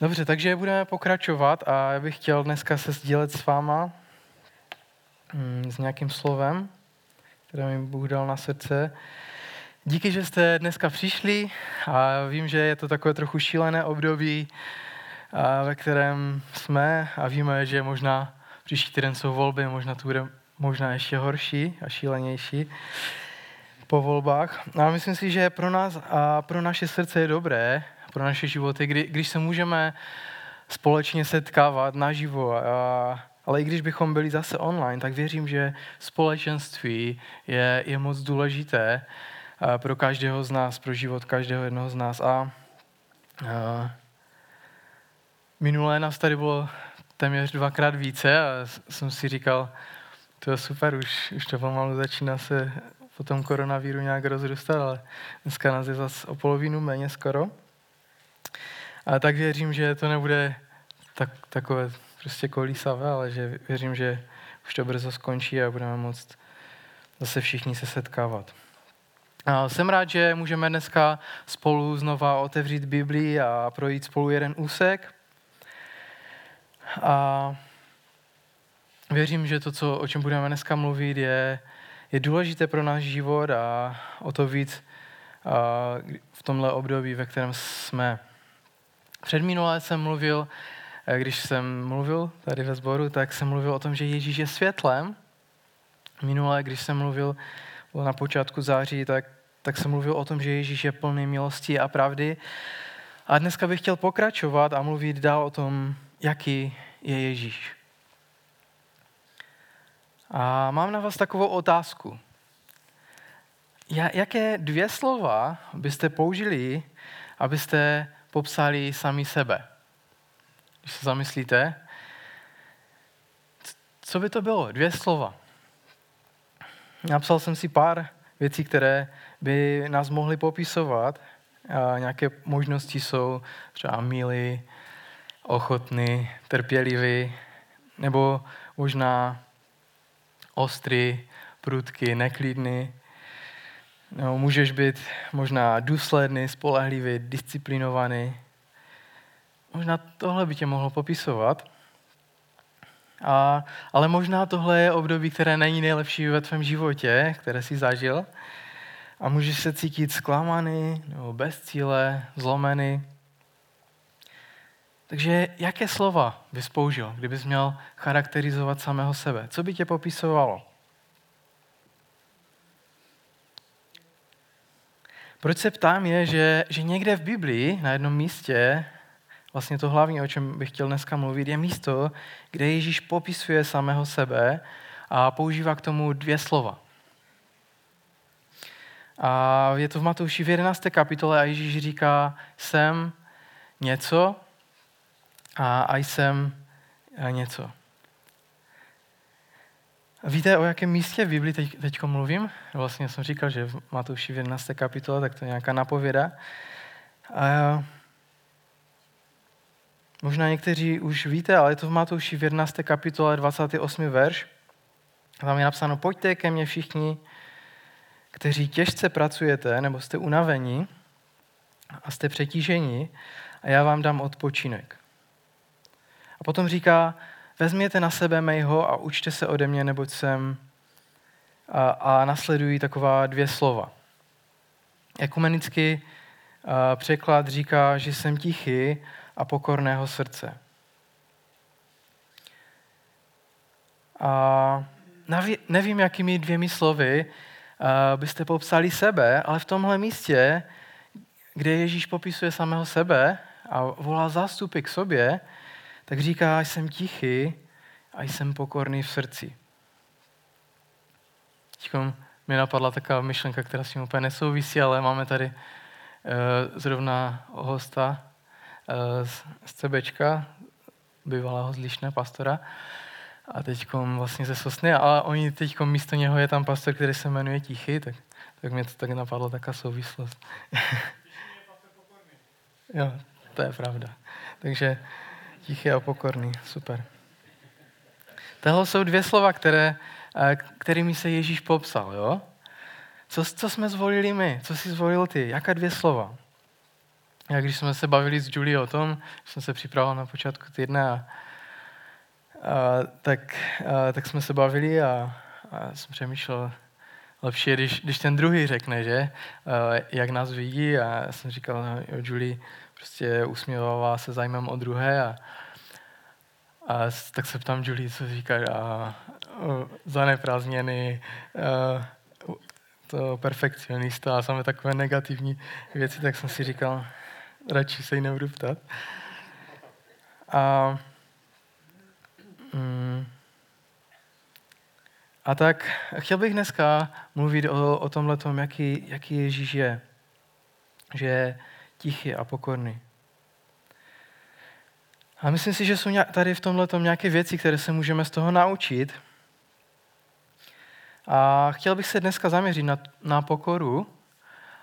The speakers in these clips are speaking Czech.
Dobře, takže budeme pokračovat a já bych chtěl dneska se sdílet s váma mm, s nějakým slovem, které mi Bůh dal na srdce. Díky, že jste dneska přišli a vím, že je to takové trochu šílené období, ve kterém jsme a víme, že možná příští týden jsou volby, možná to bude možná ještě horší a šílenější po volbách. A myslím si, že pro nás a pro naše srdce je dobré, pro naše životy, kdy, když se můžeme společně setkávat naživo. A, ale i když bychom byli zase online, tak věřím, že společenství je, je moc důležité pro každého z nás, pro život každého jednoho z nás. A, a minulé nás tady bylo téměř dvakrát více a jsem si říkal, to je super, už, už to pomalu začíná se po tom koronavíru nějak rozrůstat, ale dneska nás je zase o polovinu méně skoro. A tak věřím, že to nebude tak, takové prostě kolísavé, ale že věřím, že už to brzo skončí a budeme moct zase všichni se setkávat. A jsem rád, že můžeme dneska spolu znova otevřít Biblii a projít spolu jeden úsek. A věřím, že to, co, o čem budeme dneska mluvit, je, je důležité pro náš život a o to víc a v tomhle období, ve kterém jsme. Před minulé jsem mluvil, eh, když jsem mluvil tady ve sboru, tak jsem mluvil o tom, že Ježíš je světlem. Minulé, když jsem mluvil na počátku září, tak, tak jsem mluvil o tom, že Ježíš je plný milosti a pravdy. A dneska bych chtěl pokračovat a mluvit dál o tom, jaký je Ježíš. A mám na vás takovou otázku. Jaké dvě slova byste použili, abyste popsali sami sebe? Když se zamyslíte, co by to bylo? Dvě slova. Napsal jsem si pár věcí, které by nás mohly popisovat. A nějaké možnosti jsou třeba milý, ochotný, trpělivý, nebo možná ostrý, prudký, neklidný. No, můžeš být možná důsledný, spolehlivý, disciplinovaný. Možná tohle by tě mohlo popisovat. A, ale možná tohle je období, které není nejlepší ve tvém životě, které jsi zažil. A můžeš se cítit zklamaný, nebo bez cíle, zlomený. Takže jaké slova bys použil, kdybys měl charakterizovat samého sebe? Co by tě popisovalo? Proč se ptám je, že, že někde v Biblii, na jednom místě, vlastně to hlavní, o čem bych chtěl dneska mluvit, je místo, kde Ježíš popisuje samého sebe a používá k tomu dvě slova. A je to v Matouši v 11. kapitole a Ježíš říká, jsem něco a, a jsem něco. Víte, o jakém místě v Biblii teď, teď mluvím? Vlastně jsem říkal, že v Matouši v 11. kapitole, tak to je nějaká napověda. A možná někteří už víte, ale je to v Matouši v 11. kapitole 28. verš. Tam je napsáno, pojďte ke mně všichni, kteří těžce pracujete, nebo jste unavení a jste přetíženi a já vám dám odpočinek. A potom říká, vezměte na sebe mého a učte se ode mě, neboť jsem a, a nasledují taková dvě slova. Ekumenický překlad říká, že jsem tichý a pokorného srdce. A nevím, jakými dvěmi slovy byste popsali sebe, ale v tomhle místě, kde Ježíš popisuje samého sebe a volá zástupy k sobě, tak říká, jsem tichý a jsem pokorný v srdci. Teď mi napadla taková myšlenka, která s tím úplně nesouvisí, ale máme tady uh, zrovna hosta uh, z, z CBčka, bývalého zlišné pastora, a teď vlastně ze Sosny, ale oni teď místo něho je tam pastor, který se jmenuje Tichy, tak, tak mě to tak napadlo, taká souvislost. jo, to je pravda. Takže Tichý a pokorný, super. Tohle jsou dvě slova, které, eh, kterými se Ježíš popsal. Jo? Co, co jsme zvolili my? Co jsi zvolil ty? Jaká dvě slova? a když jsme se bavili s Julie o tom, jsem se připravoval na počátku týdne, a, a, tak, a, tak jsme se bavili a, a jsem přemýšlel, lepší je, když, když ten druhý řekne, že, a, jak nás vidí a já jsem říkal, no, Julie prostě usměvává se zájmem o druhé a, a tak se ptám Julie, co říká, a, zaneprázdněný, to perfekcionista a samé takové negativní věci, tak jsem si říkal, radši se jí nebudu ptat. A, mm, a tak chtěl bych dneska mluvit o, o tomhle tom, jaký, jaký Ježíš je. Že tichý a pokorný. A myslím si, že jsou tady v tomhle nějaké věci, které se můžeme z toho naučit. A chtěl bych se dneska zaměřit na, na pokoru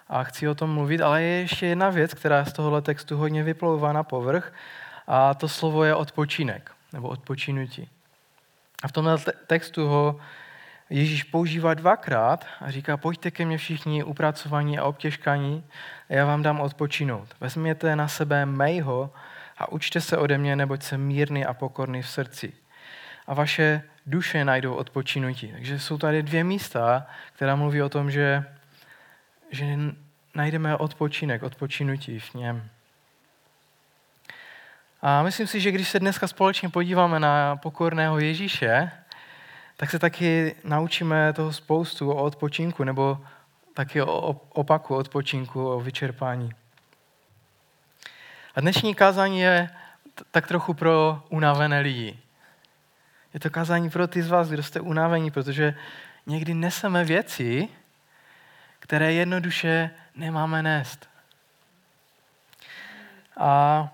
a chci o tom mluvit, ale je ještě jedna věc, která z tohohle textu hodně vyplouvá na povrch a to slovo je odpočinek nebo odpočinutí. A v tomhle textu ho Ježíš používá dvakrát a říká, pojďte ke mně všichni upracovaní a obtěžkaní a já vám dám odpočinout. Vezměte na sebe mého a učte se ode mě, neboť jsem mírný a pokorný v srdci. A vaše duše najdou odpočinutí. Takže jsou tady dvě místa, která mluví o tom, že, že najdeme odpočinek, odpočinutí v něm. A myslím si, že když se dneska společně podíváme na pokorného Ježíše, tak se taky naučíme toho spoustu o odpočinku, nebo taky o opaku odpočinku, o vyčerpání. A dnešní kázání je tak trochu pro unavené lidi. Je to kázání pro ty z vás, kdo jste unavení, protože někdy neseme věci, které jednoduše nemáme nést. A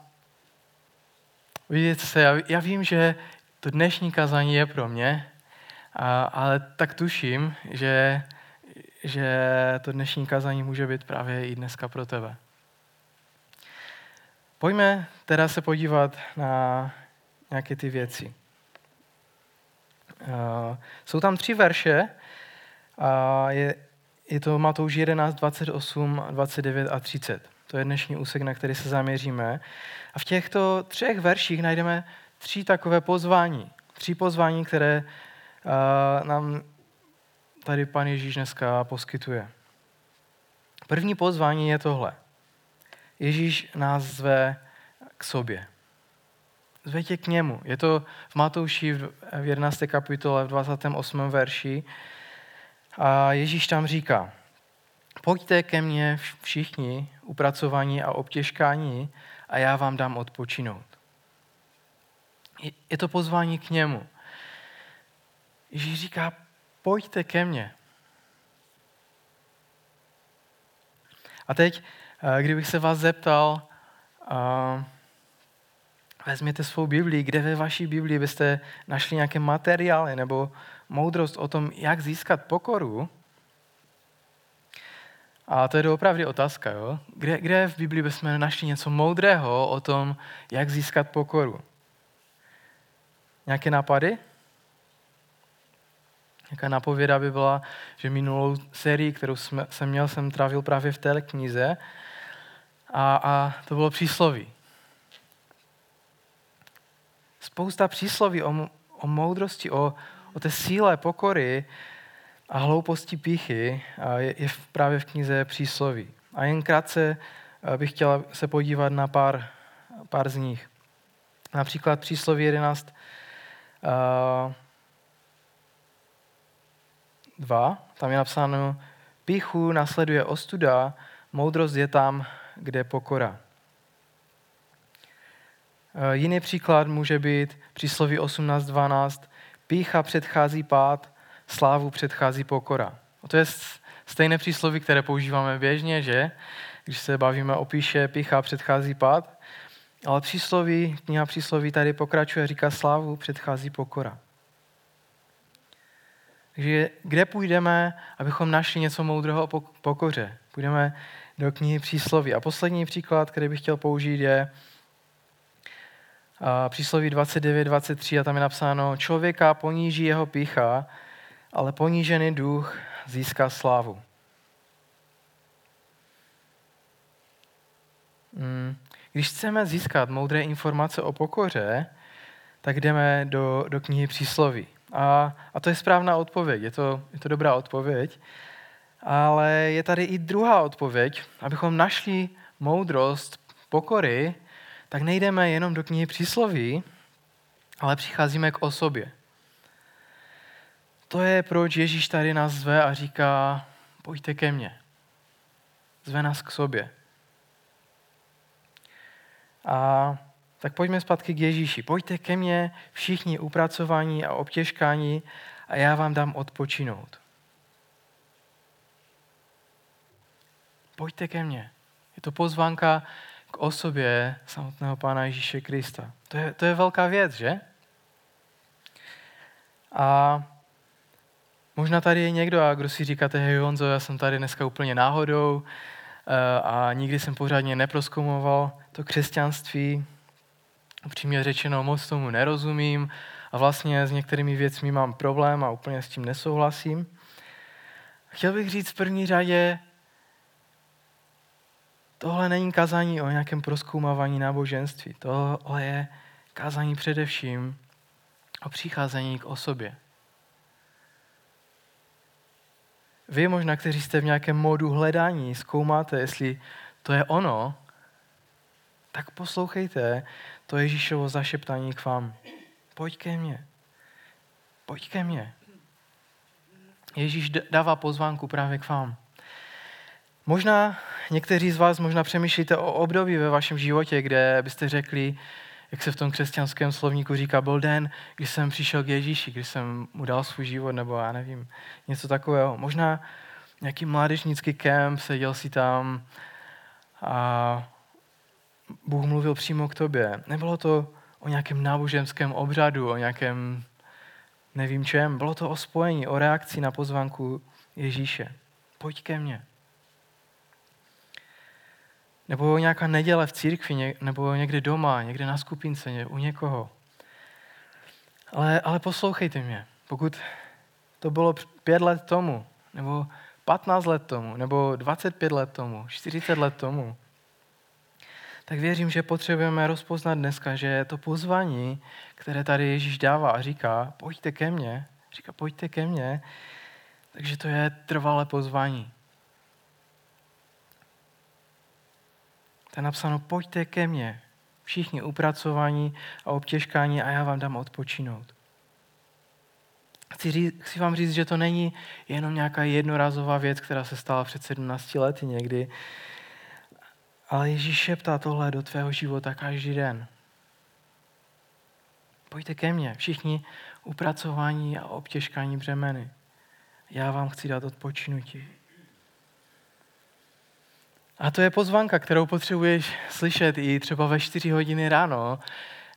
vidíte se, já, vím, že to dnešní kazání je pro mě, a, ale tak tuším, že, že to dnešní kazání může být právě i dneska pro tebe. Pojďme teda se podívat na nějaké ty věci. Jsou tam tři verše. Je, je to Matouš 11, 28, 29 a 30. To je dnešní úsek, na který se zaměříme. A v těchto třech verších najdeme tři takové pozvání. Tři pozvání, které nám tady pan Ježíš dneska poskytuje. První pozvání je tohle. Ježíš nás zve k sobě. Zve tě k němu. Je to v Matouši v 11. kapitole v 28. verši. A Ježíš tam říká, pojďte ke mně všichni upracovaní a obtěžkání a já vám dám odpočinout. Je to pozvání k němu. Ježíš říká, pojďte ke mně. A teď, eh, kdybych se vás zeptal, uh, vezměte svou Biblii, kde ve vaší Biblii byste našli nějaké materiály nebo moudrost o tom, jak získat pokoru. A to je doopravdy otázka, jo? Kde, kde v Biblii bychom našli něco moudrého o tom, jak získat pokoru? Nějaké nápady? Nějaká napověda by byla, že minulou sérii, kterou jsem měl, jsem trávil právě v té knize a, a to bylo přísloví spousta přísloví o, o moudrosti, o, o té síle pokory a hlouposti píchy je, je právě v knize přísloví. A jen krátce eh, bych chtěla se podívat na pár, pár z nich. Například přísloví 11, uh, 2, tam je napsáno, píchu nasleduje ostuda, moudrost je tam, kde pokora. Eh, jiný příklad může být přísloví 18.12. Pícha předchází pád, slávu předchází pokora. A to je stejné přísloví, které používáme běžně, že? Když se bavíme o píše, pícha předchází pád. Ale přísloví, kniha přísloví tady pokračuje, říká slávu předchází pokora. Takže kde půjdeme, abychom našli něco moudrého o pokoře? Půjdeme do knihy přísloví. A poslední příklad, který bych chtěl použít, je přísloví 29, 23 a tam je napsáno, člověka poníží jeho pícha, ale ponížený duch získá slávu. Mm, když chceme získat moudré informace o pokoře, tak jdeme do, do knihy přísloví. A, a to je správná odpověď, je to, je to dobrá odpověď. Ale je tady i druhá odpověď. Abychom našli moudrost pokory, tak nejdeme jenom do knihy přísloví, ale přicházíme k osobě. To je, proč Ježíš tady nás zve a říká, pojďte ke mně. Zve nás k sobě. A tak pojďme zpátky k Ježíši. Pojďte ke mně všichni upracovaní a obtěžkání a já vám dám odpočinout. Pojďte ke mně. Je to pozvánka k osobě samotného Pána Ježíše Krista. To je, to je velká věc, že? A možná tady je někdo, a kdo si říkáte, hej Honzo, já jsem tady dneska úplně náhodou eh, a nikdy jsem pořádně neproskoumoval to křesťanství. Upřímně řečeno, moc tomu nerozumím a vlastně s některými věcmi mám problém a úplně s tím nesouhlasím. Chtěl bych říct v první řadě, tohle není kazání o nějakém proskoumávání náboženství. Tohle je kazání především o přicházení k osobě. Vy možná, kteří jste v nějakém modu hledání, zkoumáte, jestli to je ono, tak poslouchejte to Ježíšovo zašeptání k vám. Pojď ke mně. Pojď ke mně. Ježíš dává pozvánku právě k vám. Možná někteří z vás možná přemýšlíte o období ve vašem životě, kde byste řekli, jak se v tom křesťanském slovníku říká, byl den, kdy jsem přišel k Ježíši, kdy jsem mu dal svůj život, nebo já nevím, něco takového. Možná nějaký mládežnický kemp, seděl si tam a Bůh mluvil přímo k tobě. Nebylo to o nějakém náboženském obřadu, o nějakém nevím čem. Bylo to o spojení, o reakci na pozvanku Ježíše. Pojď ke mně. Nebo nějaká neděle v církvi, nebo někde doma, někde na skupince, u někoho. Ale, ale poslouchejte mě. Pokud to bylo pět let tomu, nebo 15 let tomu, nebo 25 let tomu, 40 let tomu, tak věřím, že potřebujeme rozpoznat dneska, že to pozvání, které tady Ježíš dává a říká, pojďte ke mně, říká, pojďte ke mně, takže to je trvalé pozvání. Je napsáno, pojďte ke mně, všichni upracování a obtěžkání a já vám dám odpočinout. Chci, říct, chci vám říct, že to není jenom nějaká jednorazová věc, která se stala před 17 lety někdy, ale Ježíš šeptá tohle do tvého života každý den. Pojďte ke mně, všichni upracování a obtěžkání břemeny. Já vám chci dát odpočinutí. A to je pozvanka, kterou potřebuješ slyšet i třeba ve 4 hodiny ráno,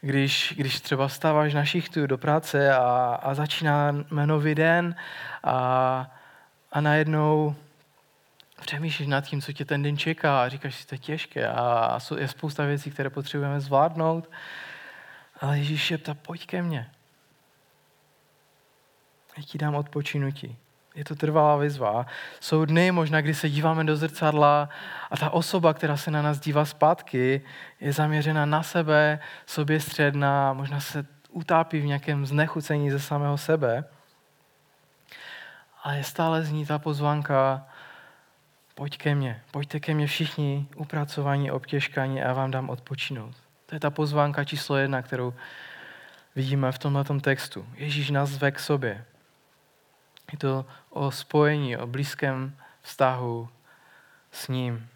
když, když třeba vstáváš na šichtu do práce a, a začíná nový den a, a najednou přemýšlíš nad tím, co tě ten den čeká a říkáš si, to je těžké a je spousta věcí, které potřebujeme zvládnout. Ale Ježíš šepta, pojď ke mně. Já ti dám odpočinutí. Je to trvalá výzva. Jsou dny možná, kdy se díváme do zrcadla a ta osoba, která se na nás dívá zpátky, je zaměřena na sebe, sobě středná, možná se utápí v nějakém znechucení ze samého sebe. A je stále zní ta pozvanka, pojď ke mně, pojďte ke mně všichni upracování, obtěžkání a já vám dám odpočinout. To je ta pozvánka číslo jedna, kterou vidíme v tomto textu. Ježíš nás zve k sobě. Je to o spojení, o blízkém vztahu s ním.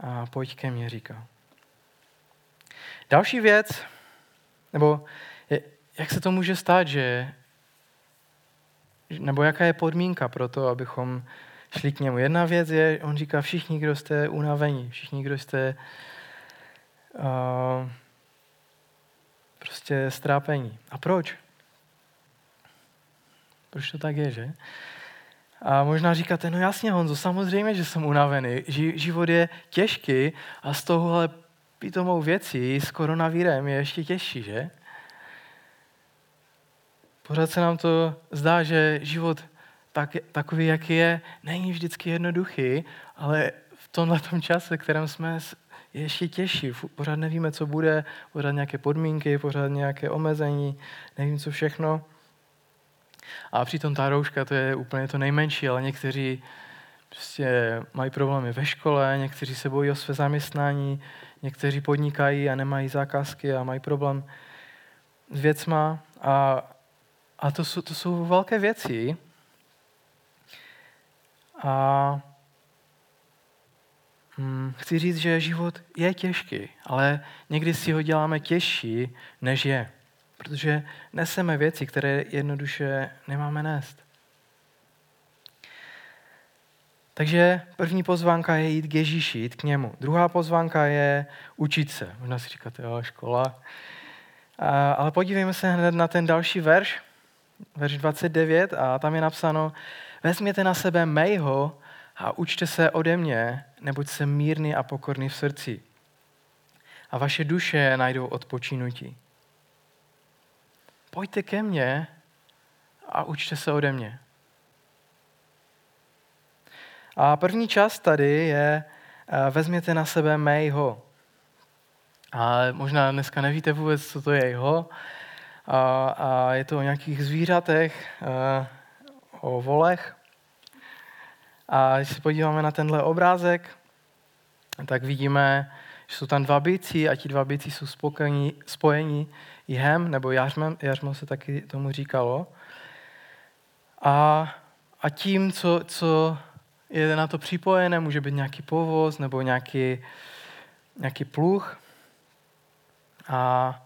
A pojď ke mně, říká. Další věc, nebo je, jak se to může stát, že, nebo jaká je podmínka pro to, abychom šli k němu. Jedna věc je, on říká, všichni, kdo jste unavení, všichni, kdo jste uh, prostě strápení. A proč? Proč to tak je, že? A možná říkáte, no jasně Honzo, samozřejmě, že jsem unavený. Život je těžký a z tohohle pitomou věcí s koronavírem je ještě těžší, že? Pořád se nám to zdá, že život tak, takový, jaký je, není vždycky jednoduchý, ale v tomhle čase, kterém jsme, je ještě těžší. Pořád nevíme, co bude, pořád nějaké podmínky, pořád nějaké omezení, nevím, co všechno. A přitom ta rouška to je úplně to nejmenší, ale někteří prostě mají problémy ve škole, někteří se bojí o své zaměstnání, někteří podnikají a nemají zákazky a mají problém s věcma. A, a to, jsou, to jsou velké věci. A hm, chci říct, že život je těžký, ale někdy si ho děláme těžší, než je. Protože neseme věci, které jednoduše nemáme nést. Takže první pozvánka je jít k Ježíši, jít k němu. Druhá pozvánka je učit se. Možná si říkáte, jo, škola. A, ale podívejme se hned na ten další verš, verš 29, a tam je napsáno, vezměte na sebe mého a učte se ode mě, neboť jsem mírný a pokorný v srdci. A vaše duše najdou odpočinutí. Pojďte ke mně a učte se ode mě. A první část tady je, eh, vezměte na sebe mého. A možná dneska nevíte vůbec, co to je jeho. A, a je to o nějakých zvířatech, eh, o volech. A když se podíváme na tenhle obrázek, tak vidíme, že jsou tam dva bycí a ti dva bycí jsou spokojení, spojení jihem nebo jařmem, jařmo se taky tomu říkalo. A, a tím, co, co je na to připojené, může být nějaký povoz nebo nějaký, nějaký pluh. A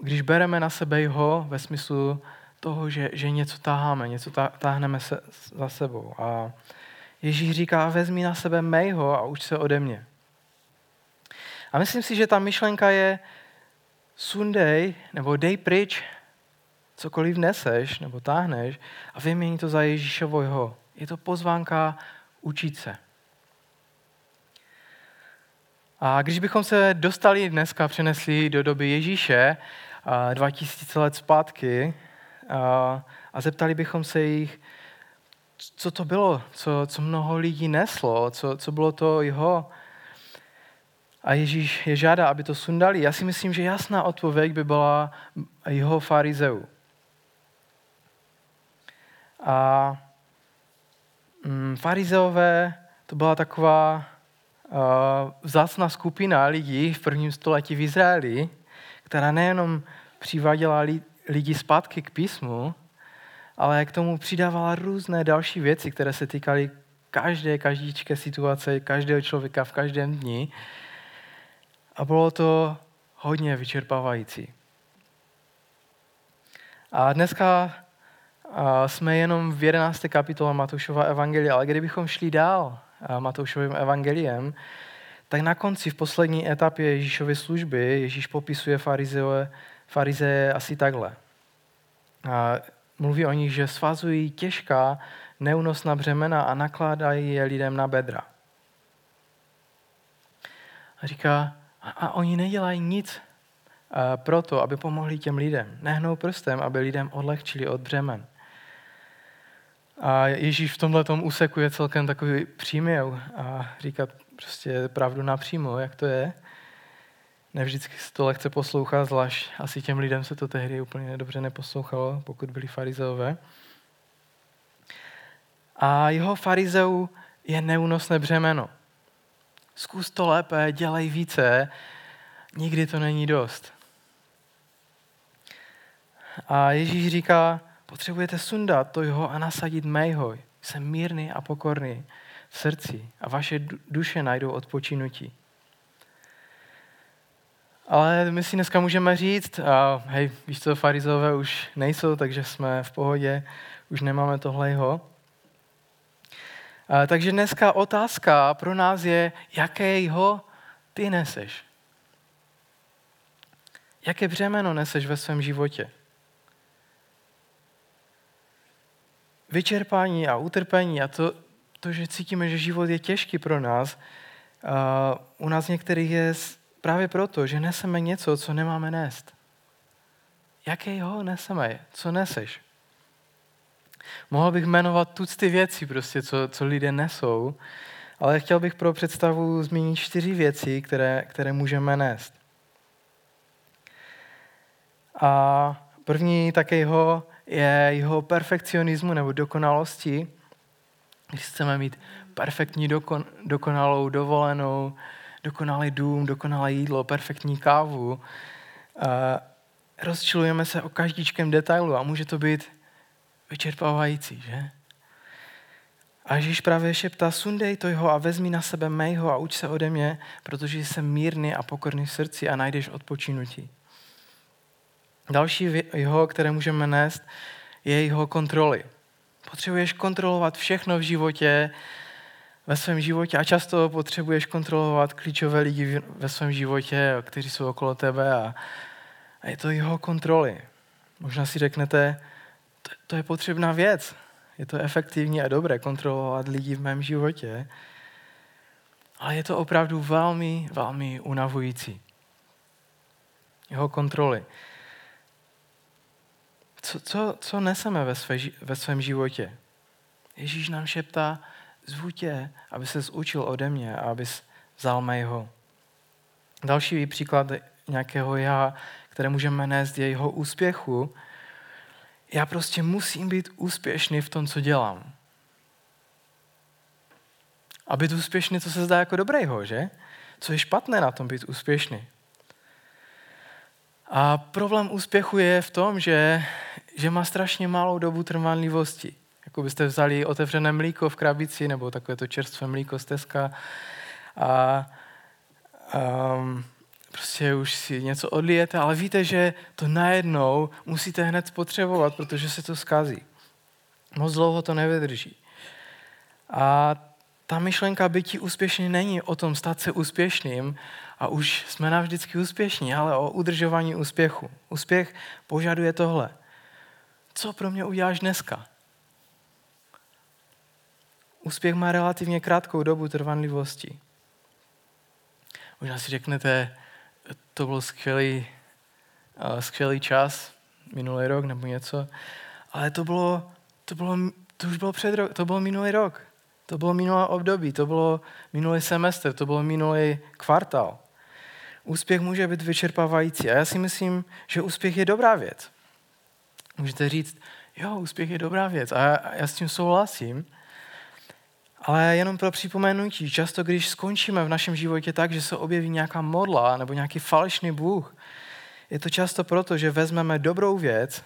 když bereme na sebe jeho ve smyslu toho, že, že něco táháme, něco táhneme se, za sebou. A Ježíš říká, vezmi na sebe mého a uč se ode mě. A myslím si, že ta myšlenka je sundej nebo dej pryč cokoliv neseš nebo táhneš a vymění to za Ježíšovo je to pozvánka učit se. A když bychom se dostali dneska, přenesli do doby Ježíše, 2000 let zpátky, a zeptali bychom se jich, co to bylo, co, co mnoho lidí neslo, co, co bylo to jeho. A Ježíš je žádá, aby to sundali. Já si myslím, že jasná odpověď by byla jeho farizeu. A Mm, farizeové to byla taková uh, vzácná skupina lidí v prvním století v Izraeli, která nejenom přiváděla li, lidi zpátky k písmu, ale k tomu přidávala různé další věci, které se týkaly každé, každičké situace, každého člověka v každém dni. A bylo to hodně vyčerpávající. A dneska jsme jenom v 11. kapitole Matoušova evangelia, ale kdybychom šli dál Matoušovým evangeliem, tak na konci, v poslední etapě Ježíšovy služby, Ježíš popisuje farizeje, farizeje asi takhle. A mluví o nich, že svazují těžká, neúnosná břemena a nakládají je lidem na bedra. A říká, a, a oni nedělají nic proto, aby pomohli těm lidem. Nehnou prstem, aby lidem odlehčili od břemen. A Ježíš v tomhle úseku je celkem takový příměl a říká prostě pravdu napřímo, jak to je. Nevždycky se to lehce poslouchá, zvlášť asi těm lidem se to tehdy úplně dobře neposlouchalo, pokud byli farizeové. A jeho farizeu je neúnosné břemeno. Zkus to lépe, dělej více, nikdy to není dost. A Ježíš říká, Potřebujete sundat to jeho a nasadit mého. Jsem mírný a pokorný v srdci a vaše duše najdou odpočinutí. Ale my si dneska můžeme říct, a hej, víš co, farizové už nejsou, takže jsme v pohodě, už nemáme tohle jeho. A, takže dneska otázka pro nás je, jaké jeho ty neseš? Jaké břemeno neseš ve svém životě? vyčerpání a utrpení a to, to, že cítíme, že život je těžký pro nás, uh, u nás některých je právě proto, že neseme něco, co nemáme nést. Jakého neseme? Co neseš? Mohl bych jmenovat tucty věci, prostě, co, co lidé nesou, Ale chtěl bych pro představu zmínit čtyři věci, které, které můžeme nést. A první také jeho je jeho perfekcionismu nebo dokonalosti. Když chceme mít perfektní dokon, dokonalou dovolenou, dokonalý dům, dokonalé jídlo, perfektní kávu, rozčilujeme se o každíčkem detailu a může to být vyčerpávající, že? A Ježíš právě šeptá, sundej to jeho a vezmi na sebe mého a uč se ode mě, protože jsem mírný a pokorný v srdci a najdeš odpočinutí. Další jeho, které můžeme nést, je jeho kontroly. Potřebuješ kontrolovat všechno v životě, ve svém životě a často potřebuješ kontrolovat klíčové lidi ve svém životě, kteří jsou okolo tebe a, a je to jeho kontroly. Možná si řeknete, to, to je potřebná věc. Je to efektivní a dobré kontrolovat lidi v mém životě, ale je to opravdu velmi, velmi unavující. Jeho kontroly. Co, co, co neseme ve, své, ve svém životě? Ježíš nám šeptá, zvu tě, aby se učil ode mě a abys vzal mého. Další příklad nějakého já, které můžeme nést, je jeho úspěchu. Já prostě musím být úspěšný v tom, co dělám. A být úspěšný, to se zdá jako dobrého, že? Co je špatné na tom být úspěšný? A problém úspěchu je v tom, že, že má strašně malou dobu trvanlivosti. Jako byste vzali otevřené mlíko v krabici nebo takové to čerstvé mlíko z Teska a um, prostě už si něco odlijete, ale víte, že to najednou musíte hned spotřebovat, protože se to skazí. Moc dlouho to nevydrží. A ta myšlenka bytí úspěšný není o tom stát se úspěšným a už jsme navždycky úspěšní, ale o udržování úspěchu. Úspěch požaduje tohle. Co pro mě uděláš dneska? Úspěch má relativně krátkou dobu trvanlivosti. Možná si řeknete, to byl skvělý, uh, skvělý čas, minulý rok nebo něco, ale to bylo, to bylo, to už bylo před rok, to bylo minulý rok, to bylo minulé období, to bylo minulý semestr, to bylo minulý kvartál. Úspěch může být vyčerpávající a já si myslím, že úspěch je dobrá věc. Můžete říct, jo, úspěch je dobrá věc a já, já s tím souhlasím, ale jenom pro připomenutí, často když skončíme v našem životě tak, že se objeví nějaká modla nebo nějaký falešný Bůh, je to často proto, že vezmeme dobrou věc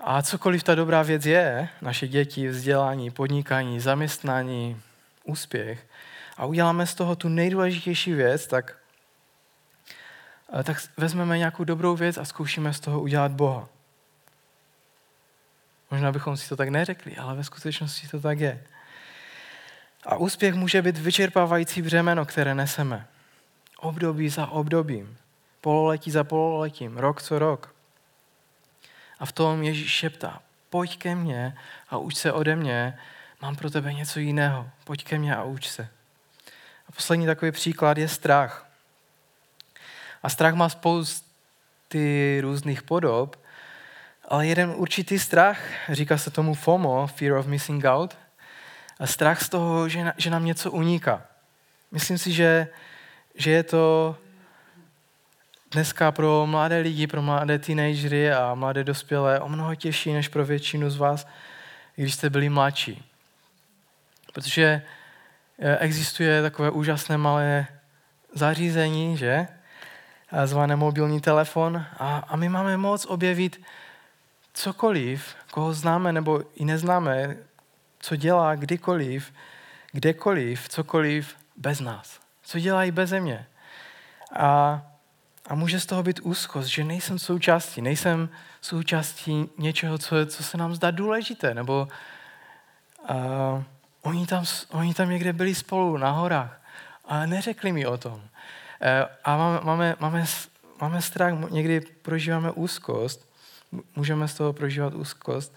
a cokoliv ta dobrá věc je, naše děti, vzdělání, podnikání, zaměstnání, úspěch, a uděláme z toho tu nejdůležitější věc, tak, tak vezmeme nějakou dobrou věc a zkoušíme z toho udělat Boha. Možná bychom si to tak neřekli, ale ve skutečnosti to tak je. A úspěch může být vyčerpávající břemeno, které neseme. Období za obdobím, pololetí za pololetím, rok co rok. A v tom Ježíš šeptá, pojď ke mně a uč se ode mě, mám pro tebe něco jiného, pojď ke mně a uč se. A poslední takový příklad je strach. A strach má spousty různých podob, ale jeden určitý strach, říká se tomu FOMO, Fear of Missing Out, strach z toho, že, že nám něco uniká. Myslím si, že, že je to dneska pro mladé lidi, pro mladé teenagery a mladé dospělé o mnoho těžší než pro většinu z vás, když jste byli mladší. Protože eh, existuje takové úžasné malé zařízení, že? Zvané mobilní telefon a, a my máme moc objevit cokoliv, koho známe nebo i neznáme, co dělá kdykoliv, kdekoliv, cokoliv bez nás. Co dělá i bez mě. A, a může z toho být úzkost, že nejsem součástí, nejsem součástí něčeho, co, co se nám zdá důležité, nebo uh, oni, tam, oni tam někde byli spolu na horách a neřekli mi o tom. Uh, a máme, máme, máme, máme strach, někdy prožíváme úzkost, můžeme z toho prožívat úzkost.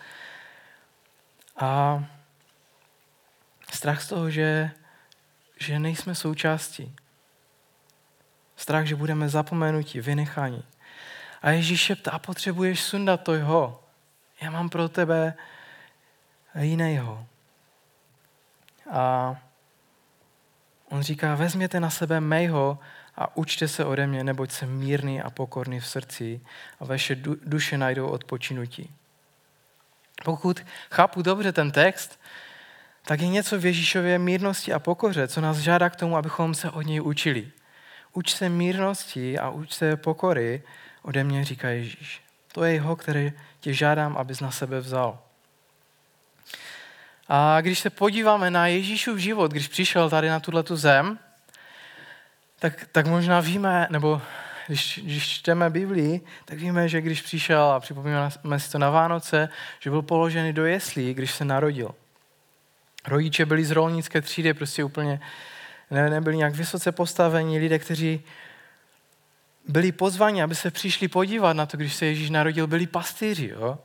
A Strach z toho, že, že nejsme součástí. Strach, že budeme zapomenutí, vynecháni. A Ježíš šeptá, a potřebuješ sundat to jeho. Já mám pro tebe jiného. A On říká, vezměte na sebe mého a učte se ode mě, neboť jsem mírný a pokorný v srdci a vaše duše najdou odpočinutí. Pokud chápu dobře ten text, tak je něco v Ježíšově mírnosti a pokoře, co nás žádá k tomu, abychom se od něj učili. Uč se mírnosti a uč se pokory, ode mě říká Ježíš. To je jeho, které tě žádám, abys na sebe vzal. A když se podíváme na Ježíšův život, když přišel tady na tuhle zem, tak, tak možná víme, nebo když, když čteme Biblii, tak víme, že když přišel, a připomínáme si to na Vánoce, že byl položený do jeslí, když se narodil. Rodiče byli z rolnické třídy, prostě úplně ne, nebyli nějak vysoce postavení lidé, kteří byli pozvaní, aby se přišli podívat na to, když se Ježíš narodil, byli pastýři. Jo?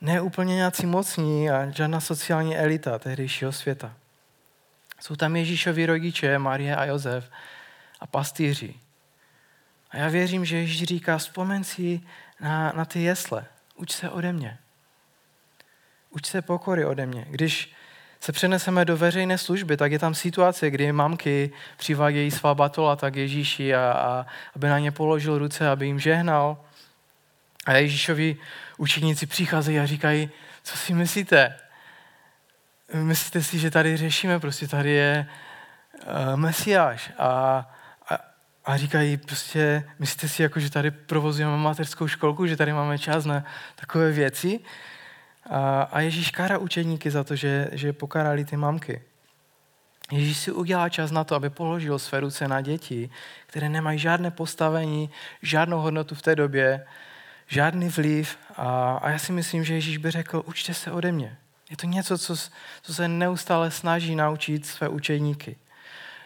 Ne úplně nějací mocní a žádná sociální elita tehdejšího světa. Jsou tam Ježíšovi rodiče, Marie a Josef a pastýři. A já věřím, že Ježíš říká, vzpomeň si na, na ty jesle. Uč se ode mě. Uč se pokory ode mě. Když se přeneseme do veřejné služby, tak je tam situace, kdy mamky přivádějí svá batolata k Ježíši, a, a aby na ně položil ruce, aby jim žehnal. A Ježíšovi učeníci přicházejí a říkají, co si myslíte? Myslíte si, že tady řešíme, prostě tady je uh, Mesiáš a, a, a říkají prostě, myslíte si, jako, že tady provozujeme mateřskou školku, že tady máme čas na takové věci? A, a Ježíš kára učeníky za to, že, že pokarali ty mamky. Ježíš si udělá čas na to, aby položil své ruce na děti, které nemají žádné postavení, žádnou hodnotu v té době, žádný vliv. A, a já si myslím, že Ježíš by řekl, učte se ode mě. Je to něco, co, co se neustále snaží naučit své učeníky.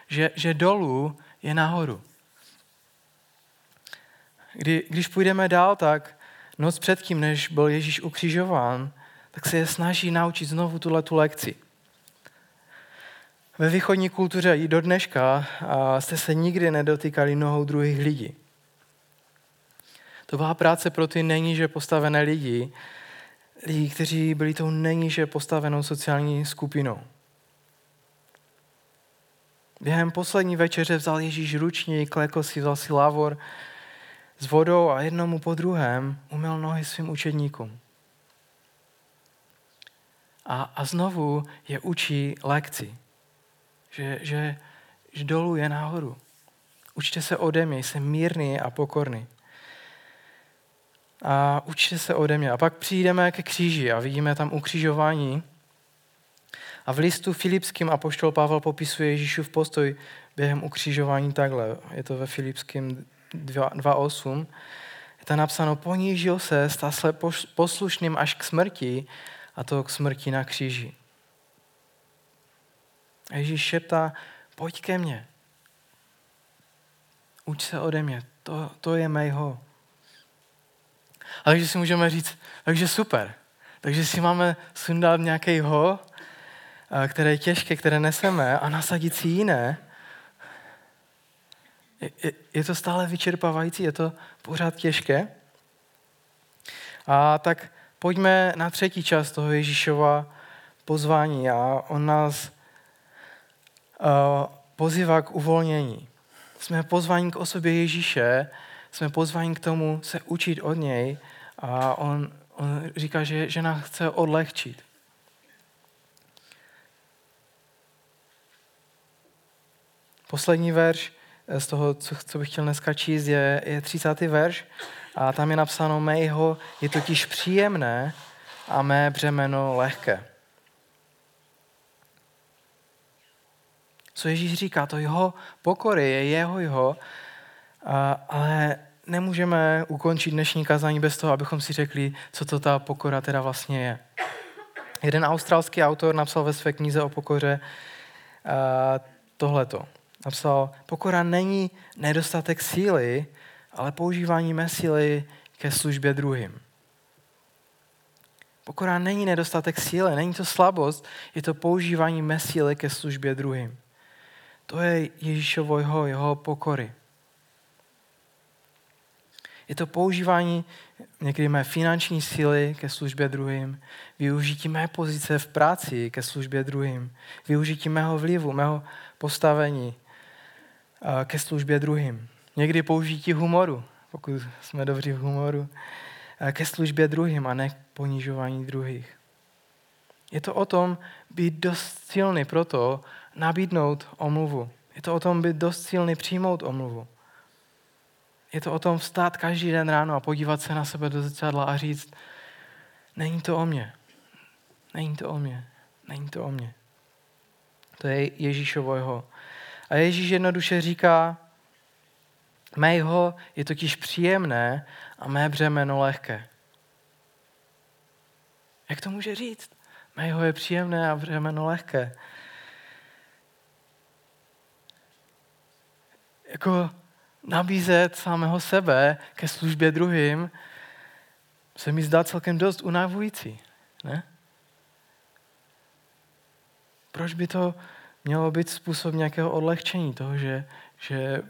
Že, že dolů je nahoru. Kdy, když půjdeme dál, tak noc předtím, než byl Ježíš ukřižován, tak se je snaží naučit znovu tuhle tu lekci. Ve východní kultuře i do dneška jste se nikdy nedotýkali nohou druhých lidí. To byla práce pro ty nejníže postavené lidi, lidi, kteří byli tou nejníže postavenou sociální skupinou. Během poslední večeře vzal Ježíš ručník, klekl si, vzal si lavor s vodou a jednomu po druhém umyl nohy svým učedníkům. A, a znovu je učí lekci, že, že, že dolů je nahoru. Učte se ode mě, jsem mírný a pokorný. A učte se ode mě. A pak přijdeme ke kříži a vidíme tam ukřižování. A v listu Filipským apoštol Pavel popisuje Ježíšův postoj během ukřižování takhle. Je to ve Filipským 2.8. Je tam napsáno, ponížil se, stal se poslušným až k smrti a to k smrti na kříži. A Ježíš šeptá, pojď ke mně. Uč se ode mě, to, to je mého. A takže si můžeme říct, takže super. Takže si máme sundat nějakého, které je těžké, které neseme a nasadit si jiné. Je, je, je to stále vyčerpávající, je to pořád těžké. A tak pojďme na třetí část toho Ježíšova pozvání a on nás uh, pozývá k uvolnění. Jsme pozváni k osobě Ježíše, jsme pozváni k tomu se učit od něj a on, on říká, že, že nás chce odlehčit. Poslední verš z toho, co, co bych chtěl dneska číst, je, je 30. verš. A tam je napsáno, mého je totiž příjemné a mé břemeno lehké. Co Ježíš říká, to jeho pokory je jeho jeho, ale nemůžeme ukončit dnešní kazání bez toho, abychom si řekli, co to ta pokora teda vlastně je. Jeden australský autor napsal ve své knize o pokoře tohleto. Napsal, pokora není nedostatek síly, ale používání mé síly ke službě druhým. Pokora není nedostatek síly, není to slabost, je to používání mé síly ke službě druhým. To je Ježíšovo jeho, jeho pokory. Je to používání někdy mé finanční síly ke službě druhým, využití mé pozice v práci ke službě druhým, využití mého vlivu, mého postavení ke službě druhým. Někdy použití humoru, pokud jsme dobří v humoru, ke službě druhým a ne k ponižování druhých. Je to o tom být dost silný pro to nabídnout omluvu. Je to o tom být dost silný přijmout omluvu. Je to o tom vstát každý den ráno a podívat se na sebe do zrcadla a říct, není to o mně. Není to o mně. Není to o mně. To je Ježíšovo A Ježíš jednoduše říká, mého je totiž příjemné a mé břemeno lehké. Jak to může říct? Mého je příjemné a břemeno lehké. Jako nabízet samého sebe ke službě druhým se mi zdá celkem dost unavující. Ne? Proč by to mělo být způsob nějakého odlehčení toho, že, že,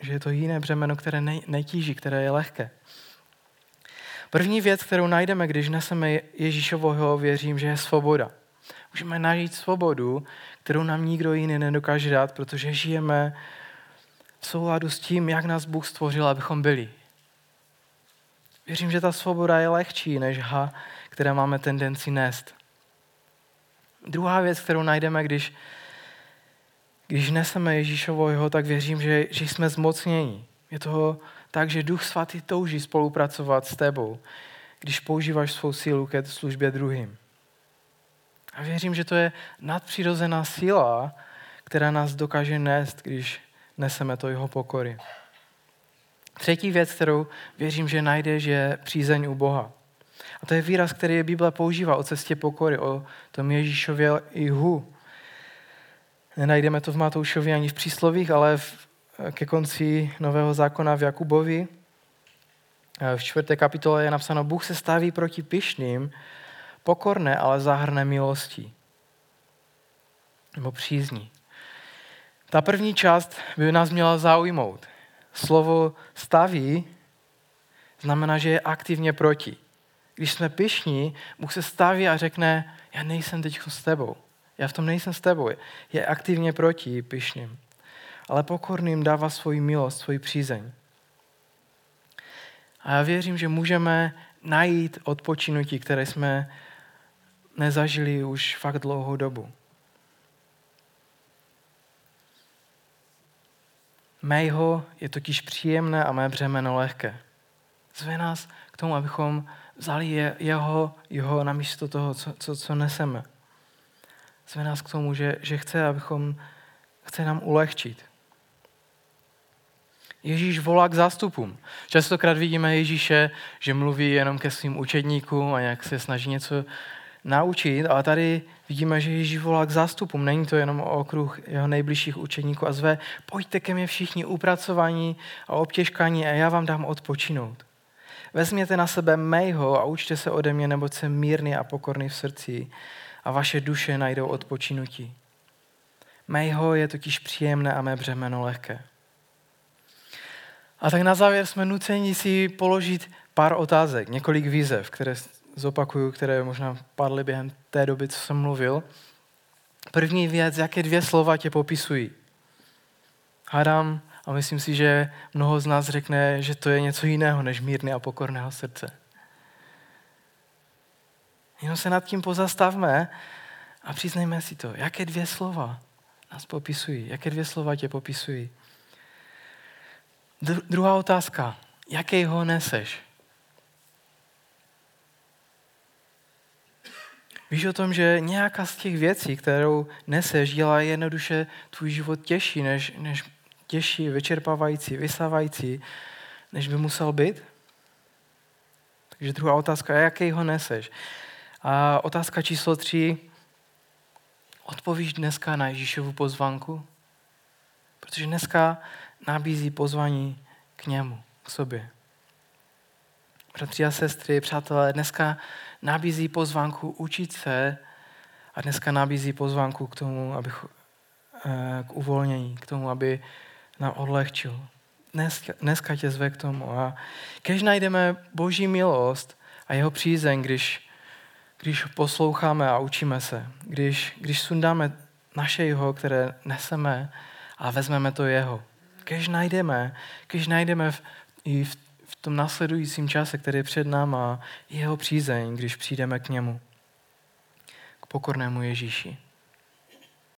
že je to jiné břemeno, které ne, netíží, které je lehké? První věc, kterou najdeme, když neseme Ježíšovoho, věřím, že je svoboda. Můžeme najít svobodu, kterou nám nikdo jiný nedokáže dát, protože žijeme v souladu s tím, jak nás Bůh stvořil, abychom byli. Věřím, že ta svoboda je lehčí než ha, které máme tendenci nést. Druhá věc, kterou najdeme, když, když neseme Ježíšovo tak věřím, že, že jsme zmocnění. Je to tak, že Duch Svatý touží spolupracovat s tebou, když používáš svou sílu ke službě druhým. A věřím, že to je nadpřirozená síla, která nás dokáže nést, když neseme to jeho pokory. Třetí věc, kterou věřím, že najdeš, je přízeň u Boha. A to je výraz, který je Bible používá o cestě pokory, o tom Ježíšově jihu. Nenajdeme to v Matoušovi ani v příslovích, ale v, ke konci Nového zákona v Jakubovi. V čtvrté kapitole je napsáno, Bůh se staví proti pyšným, pokorné, ale zahrne milostí. Nebo přízní. Ta první část by nás měla zaujmout. Slovo staví znamená, že je aktivně proti. Když jsme pišní, Bůh se staví a řekne, já nejsem teď s tebou. Já v tom nejsem s tebou. Je aktivně proti pišným. Ale pokorným dává svoji milost, svoji přízeň. A já věřím, že můžeme najít odpočinutí, které jsme nezažili už fakt dlouhou dobu. Mého je totiž příjemné a mé břemeno lehké. Zve nás k tomu, abychom vzali je, jeho, jeho na místo toho, co, co, co neseme. Zve nás k tomu, že, že chce, abychom, chce nám ulehčit. Ježíš volá k zástupům. Častokrát vidíme Ježíše, že mluví jenom ke svým učedníkům a jak se snaží něco naučit, ale tady vidíme, že Ježíš volá k zástupům. Není to jenom o okruh jeho nejbližších učeníků a zve, pojďte ke mně všichni upracovaní a obtěžkaní a já vám dám odpočinout. Vezměte na sebe mého a učte se ode mě, neboť jsem mírný a pokorný v srdci a vaše duše najdou odpočinutí. Mého je totiž příjemné a mé břemeno lehké. A tak na závěr jsme nuceni si položit pár otázek, několik výzev, které zopakuju, které možná padly během té doby, co jsem mluvil. První věc, jaké dvě slova tě popisují. Hádám a myslím si, že mnoho z nás řekne, že to je něco jiného než mírné a pokorného srdce. Jenom se nad tím pozastavme a přiznejme si to. Jaké dvě slova nás popisují? Jaké dvě slova tě popisují? Dru- druhá otázka. Jakého neseš? Víš o tom, že nějaká z těch věcí, kterou neseš, dělá jednoduše tvůj život těžší, než, než těžší, vyčerpávající, vysávající, než by musel být? Takže druhá otázka, jaký ho neseš? A otázka číslo tři, odpovíš dneska na Ježíšovu pozvanku? Protože dneska nabízí pozvání k němu, k sobě. Bratři a sestry, přátelé, dneska nabízí pozvánku učit se a dneska nabízí pozvánku k tomu, aby, eh, k uvolnění, k tomu, aby nám odlehčil. dneska, dneska tě zve k tomu. A když najdeme boží milost a jeho přízeň, když, když posloucháme a učíme se, když, když sundáme naše jeho, které neseme a vezmeme to jeho. Když najdeme, když najdeme v, i v, v tom následujícím čase, který je před náma, jeho přízeň, když přijdeme k němu, k pokornému Ježíši.